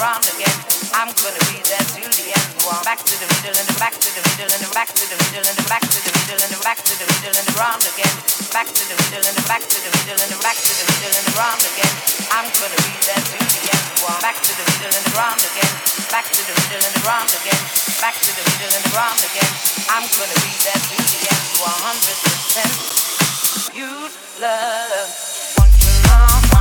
round again. I'm gonna be there till the end. One back to the middle and back to the middle and back to the middle and back to the middle and back to the middle and round again. Back to the middle and back to the middle and back to the middle and round again. I'm gonna be there till the end. One back to the middle and round again. Back to the middle and round again. Back to the middle and round again. I'm gonna be there till the end. 100%. You love. Want your love.